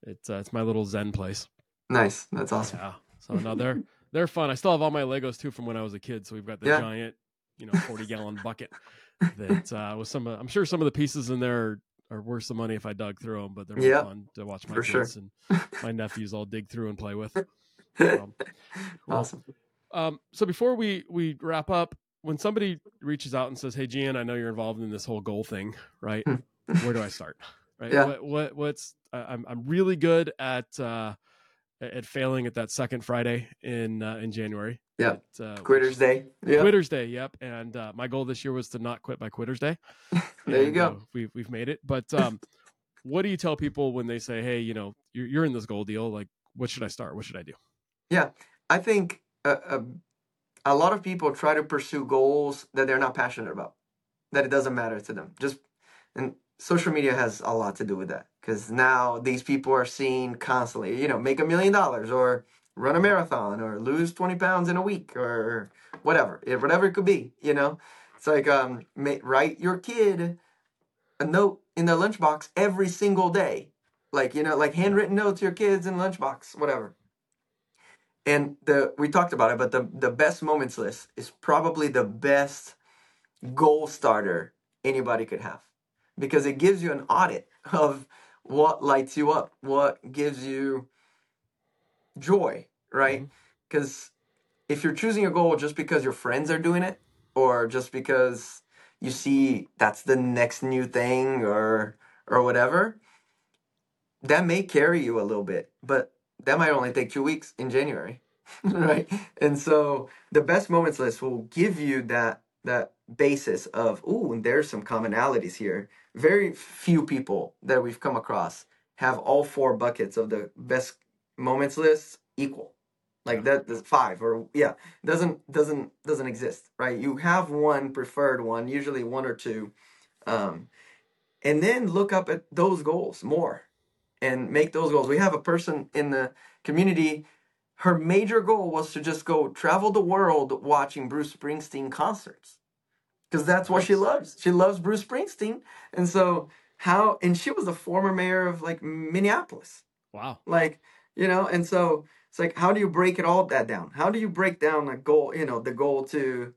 it's uh, it's my little zen place. Nice. That's awesome. Yeah. So no, they're (laughs) they're fun. I still have all my Legos too from when I was a kid. So we've got the Yeah. giant, you know, 40 gallon (laughs) bucket that uh, with some. of- I'm sure some of the pieces in there are, are worth some money if I dug through them, but they're Yeah, fun to watch my for sure. kids and my (laughs) nephews all dig through and play with. Um, (laughs) cool. awesome. Um, so before we we wrap up, when somebody reaches out and says, "Hey, Gian, I know you're involved in this whole goal thing, right? Where do I start? Right? Yeah. What, what what's I'm I'm really good at uh, at failing at that second Friday in uh, in January. Yeah. Uh, Quitters Day. Yeah. Quitters Day. Yep. And uh, my goal this year was to not quit by Quitters Day. (laughs) There you go. uh, we've we've made it. But um, what do you tell people when they say, "Hey, you know, you're you're in this goal deal. Like, what should I start? What should I do?" I think a, a, a lot of people try to pursue goals that they're not passionate about, that it doesn't matter to them. Just and social media has a lot to do with that because now these people are seen constantly. You know, make a million dollars or run a marathon or lose twenty pounds in a week or whatever, it, whatever it could be. You know, it's like um, write your kid a note in their lunchbox every single day, like you know, like handwritten notes to your kids in lunchbox, whatever and the we talked about it but the the best moments list is probably the best goal starter anybody could have. Because it gives you an audit of what lights you up what gives you joy right? Mm-hmm. Because if you're choosing a goal just because your friends are doing it or just because you see that's the next new thing or or whatever that may carry you a little bit. But that might only take two weeks in January, (laughs) right? And so the best moments list will give you that that basis of ooh, there's some commonalities here. Very few people that we've come across have all four buckets of the best moments list equal. Like that, five or yeah, doesn't doesn't doesn't exist, right? You have one preferred one, usually one or two, um, and then look up at those goals more and make those goals. We have a person in the community. Her major goal was to just go travel the world watching Bruce Springsteen concerts because that's what she loves. She loves Bruce Springsteen, and so how? And she was the former mayor of like Minneapolis, Wow. like you know. And so it's like, how do you break it all that down? How do you break down a goal? You know, the goal to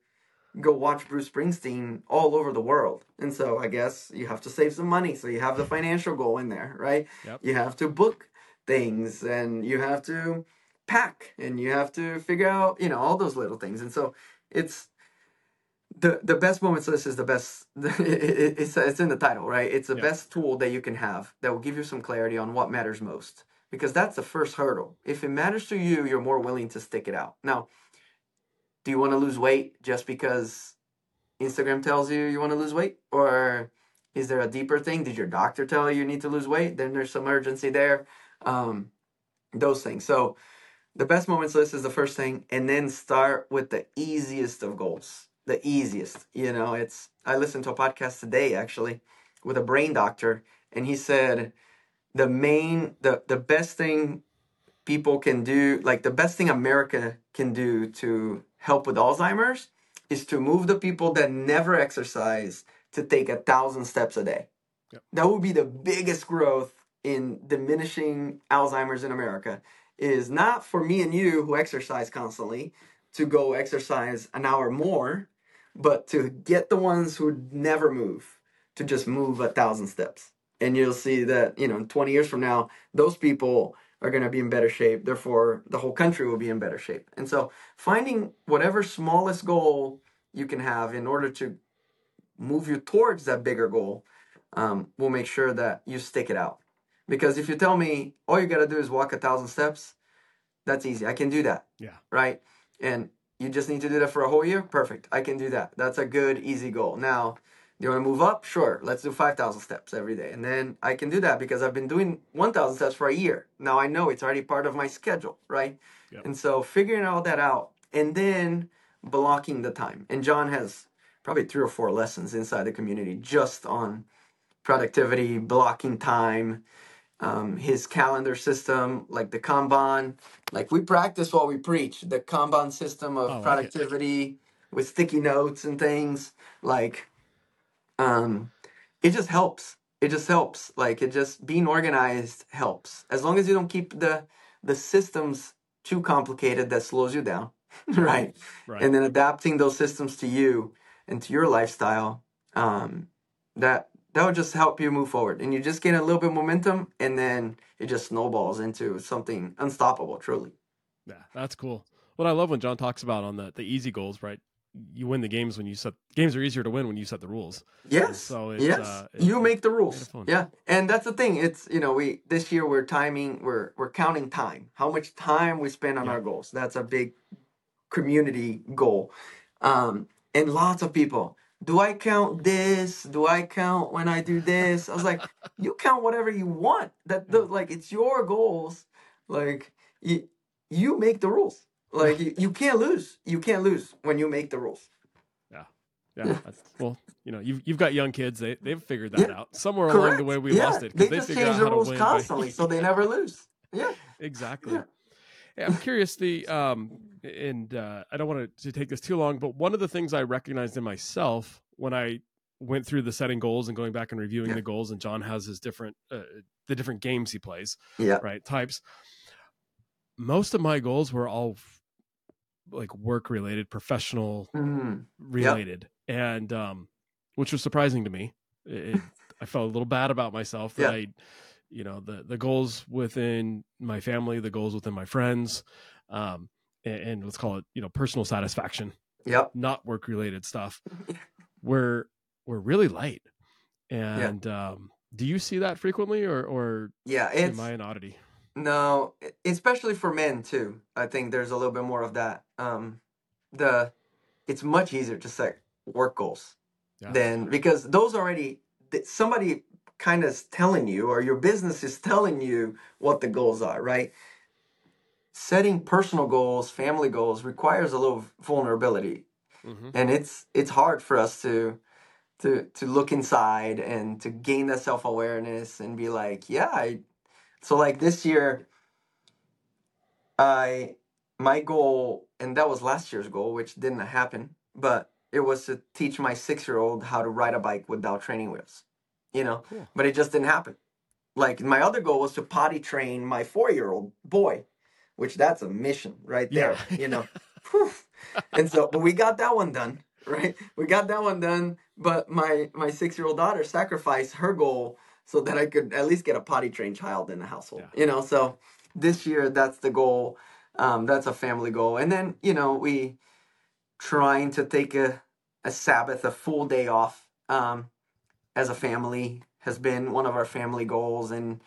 go watch Bruce Springsteen all over the world. And so I guess you have to save some money. So you have the financial goal in there, right? Yep. You have to book things and you have to pack and you have to figure out, you know, all those little things. And so it's the the best moments list is the best (laughs) it, it's it's in the title right it's the Yeah. best tool that you can have that will give you some clarity on what matters most because that's the first hurdle if it matters to you you're more willing to stick it out now do you want to lose weight just because instagram tells you you want to lose weight? Or is there a deeper thing? Did your doctor tell you you need to lose weight? Then there's some urgency there. Um, those things. So the best moments list is the first thing and then start with the easiest of goals. The easiest you know it's i listened to a podcast today actually with a brain doctor and he said the main the the best thing people can do like the best thing america can do to help with alzheimer's is to move the people that never exercise to take a thousand steps a day Yep. that would be the biggest growth in diminishing alzheimer's in america is not for me and you who exercise constantly to go exercise an hour more but to get the ones who never move to just move a thousand steps and you'll see that you know 20 years from now those people are going to be in better shape therefore the whole country will be in better shape. And so finding whatever smallest goal you can have in order to move you towards that bigger goal um, will make sure that you stick it out. Because if you tell me all you got to do is walk a thousand steps that's easy. I can do that. Yeah. right? And you just need to do that for a whole year? Perfect. I can do that. That's a good easy goal. Now do you want to move up sure let's do 5000 steps every day and then i can do that because i've been doing 1000 steps for a year now i know it's already part of my schedule right Yep. and so figuring all that out and then blocking the time and jon has probably three or four lessons inside the community just on productivity blocking time um, his calendar system, like the Kanban. Like we practice what we preach. The Kanban system of Oh, I like productivity with sticky notes and things. Like, um, it just helps. It just helps. Like it just being organized helps. As long as you don't keep the the systems too complicated, that slows you down, (laughs) right? Right. And then adapting those systems to you and to your lifestyle. Um, that that would just help you move forward and you just gain a little bit of momentum and then it just snowballs into something unstoppable truly Yeah, that's cool. What I love when Jon talks about on the the easy goals, right? You win the games when you set games are easier to win when you set the rules. yes. So it's, yes. uh, it- you make the rules. yeah. And that's the thing. It's you know we this year we're timing we're we're counting time. How much time we spend on Yeah. our goals. That's a big community goal. Um and lots of people do i count this? Do i count when i do this? I was like (laughs) you count whatever you want. That like it's your goals. Like you you make the rules like you, you can't lose you can't lose when you make the rules Yeah, Yeah. that's, well, you know, you've you've got young kids. They they've figured that out somewhere along the way. We yeah lost it they they, just change the rules by- constantly so they never lose yeah exactly. Yeah. Yeah, I'm curious. The um, and uh, I don't want to take this too long, but one of the things I recognized in myself when I went through the setting goals and going back and reviewing Yeah. the goals, and Jon has his different uh, the different games he plays, yeah right? Types. Most of my goals were all like work related, professional Mhm. related, and um, which was surprising to me. It, (laughs) I felt a little bad about myself that Yeah. I, you know, the the goals within my family, the goals within my friends, um, and, and let's call it, you know, personal satisfaction, yep not work related stuff, (laughs) were were really light. And um, do you see that frequently, or or yeah it's am I an oddity? No, especially for men too. I think there's a little bit more of that. Um, the it's much easier to set work goals Yeah. than because those already somebody kind of is telling you or your business is telling you what the goals are, right? Setting personal goals, family goals requires a little vulnerability, hmm and it's it's hard for us to to to look inside and to gain that self awareness and be like, yeah, I. So like this year, I my goal, and that was last year's goal, which didn't happen, but it was to teach my six year old how to ride a bike without training wheels. You know, Cool. but it just didn't happen. Like my other goal was to potty train my four year old boy, which that's a mission right there. Yeah. You know, (laughs) and so but we got that one done, right? We got that one done. But my my six year old daughter sacrificed her goal so that I could at least get a potty trained child in the household. Yeah. You know, so this year that's the goal. Um, that's a family goal, and then you know we trying to take a a Sabbath, a full day off um, as a family has been one of our family goals. And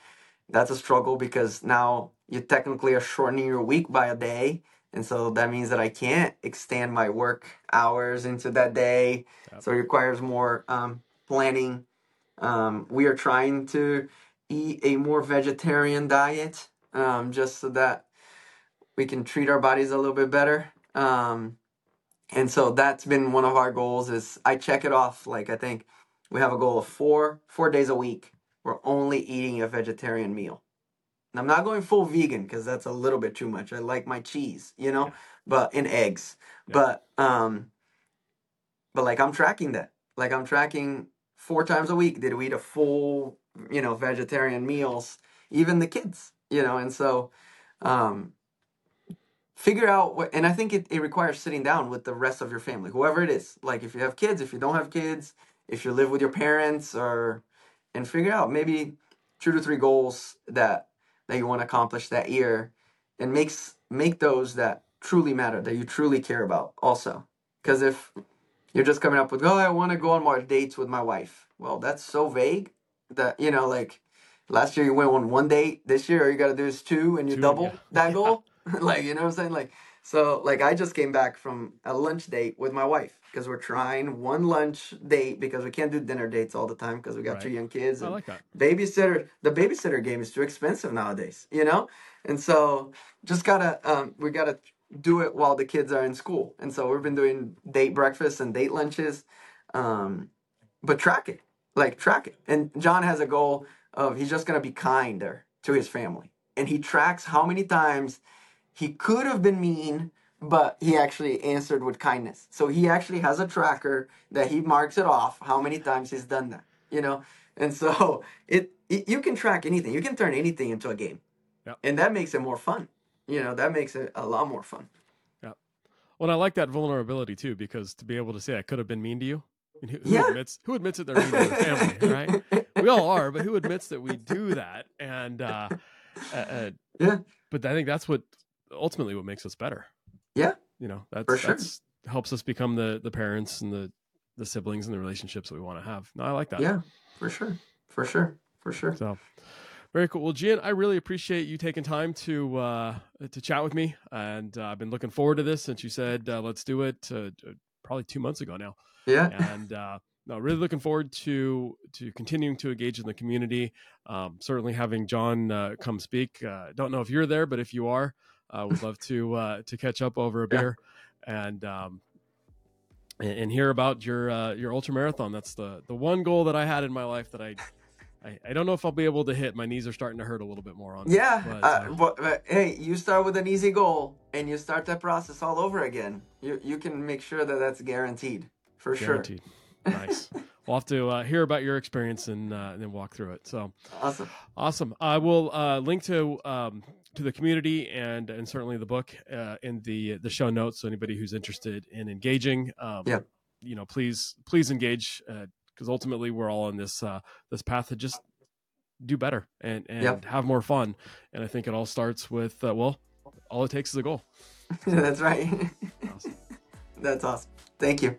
that's a struggle because now you technically are shortening your week by a day. And so that means that I can't extend my work hours into that day. Yep. So it requires more um, planning. Um, we are trying to eat a more vegetarian diet um, just so that we can treat our bodies a little bit better. Um, and so that's been one of our goals is I check it off. Like I think we have a goal of four, four days a week. We're only eating a vegetarian meal. And I'm not going full vegan because that's a little bit too much. I like my cheese, you know, yeah. but in eggs. Yeah. But um but like I'm tracking that. Like I'm tracking four times a week did we eat a full, you know, vegetarian meals, even the kids, you know, and so um figure out what and i think it, it requires sitting down with the rest of your family whoever it is. Like if you have kids if you don't have kids if you live with your parents or and figure out maybe two to three goals that that you want to accomplish that year and makes make those that truly matter that you truly care about also. Because if you're just coming up with oh i want to go on more dates with my wife well that's so vague that you know like last year you went on one date this year all you got to do is two and you two, double yeah. that goal (laughs) like you know what i'm saying like so like i just came back from a lunch date with my wife because we're trying one lunch date because we can't do dinner dates all the time because we got right. two young kids. I like that. Babysitter, the babysitter game is too expensive nowadays, you know, and so just gotta um, we gotta do it while the kids are in school, and so we've been doing date breakfasts and date lunches, um, but track it, like track it. And Jon has a goal of he's just gonna be kinder to his family, and he tracks how many times he could have been mean but he actually answered with kindness. So he actually has a tracker that he marks it off how many times he's done that, you know? And so (laughs) it, it you can track anything. You can turn anything into a game. Yep. And that makes it more fun. You know, that makes it a lot more fun. Yeah. Well, I like that vulnerability too because to be able to say I could have been mean to you. who, who yeah. admits who admits that they're mean to their family, (laughs) right? We all are, but who admits that we do that? And uh, uh, uh yeah. But I think that's what ultimately what makes us better. Yeah. You know, that's, For sure. that's helps us become the the parents and the the siblings and the relationships that we want to have. No, I like that. Yeah, for sure. For sure. For sure. So very cool. Well, Gian, I really appreciate you taking time to uh, to chat with me, and uh, I've been looking forward to this since you said uh, let's do it uh, probably two months ago now. Yeah, and uh, no, really looking forward to to continuing to engage in the community. Um, certainly having Jon uh, come speak. don't know if you're there, but if you are, uh, would love to uh, to catch up over a beer yeah. and um, and, and, hear about your uh, your ultra marathon. That's the the one goal that I had in my life that I. I, I don't know if I'll be able to hit. My knees are starting to hurt a little bit more on. Yeah, but, uh, uh, but, but, hey, you start with an easy goal and you start that process all over again. You you can make sure that that's guaranteed for guaranteed. sure. Nice. (laughs) we'll have to uh, hear about your experience and, uh, and then walk through it. So awesome, awesome. I will uh, link to um, to the community and and certainly the book uh, in the the show notes. So anybody who's interested in engaging, um, yeah. you know, please please engage because ultimately we're all on this uh, this path to just do better and and yep. have more fun. And I think it all starts with uh, well, all it takes is a goal. (laughs) That's right. awesome. (laughs) That's awesome. Thank you.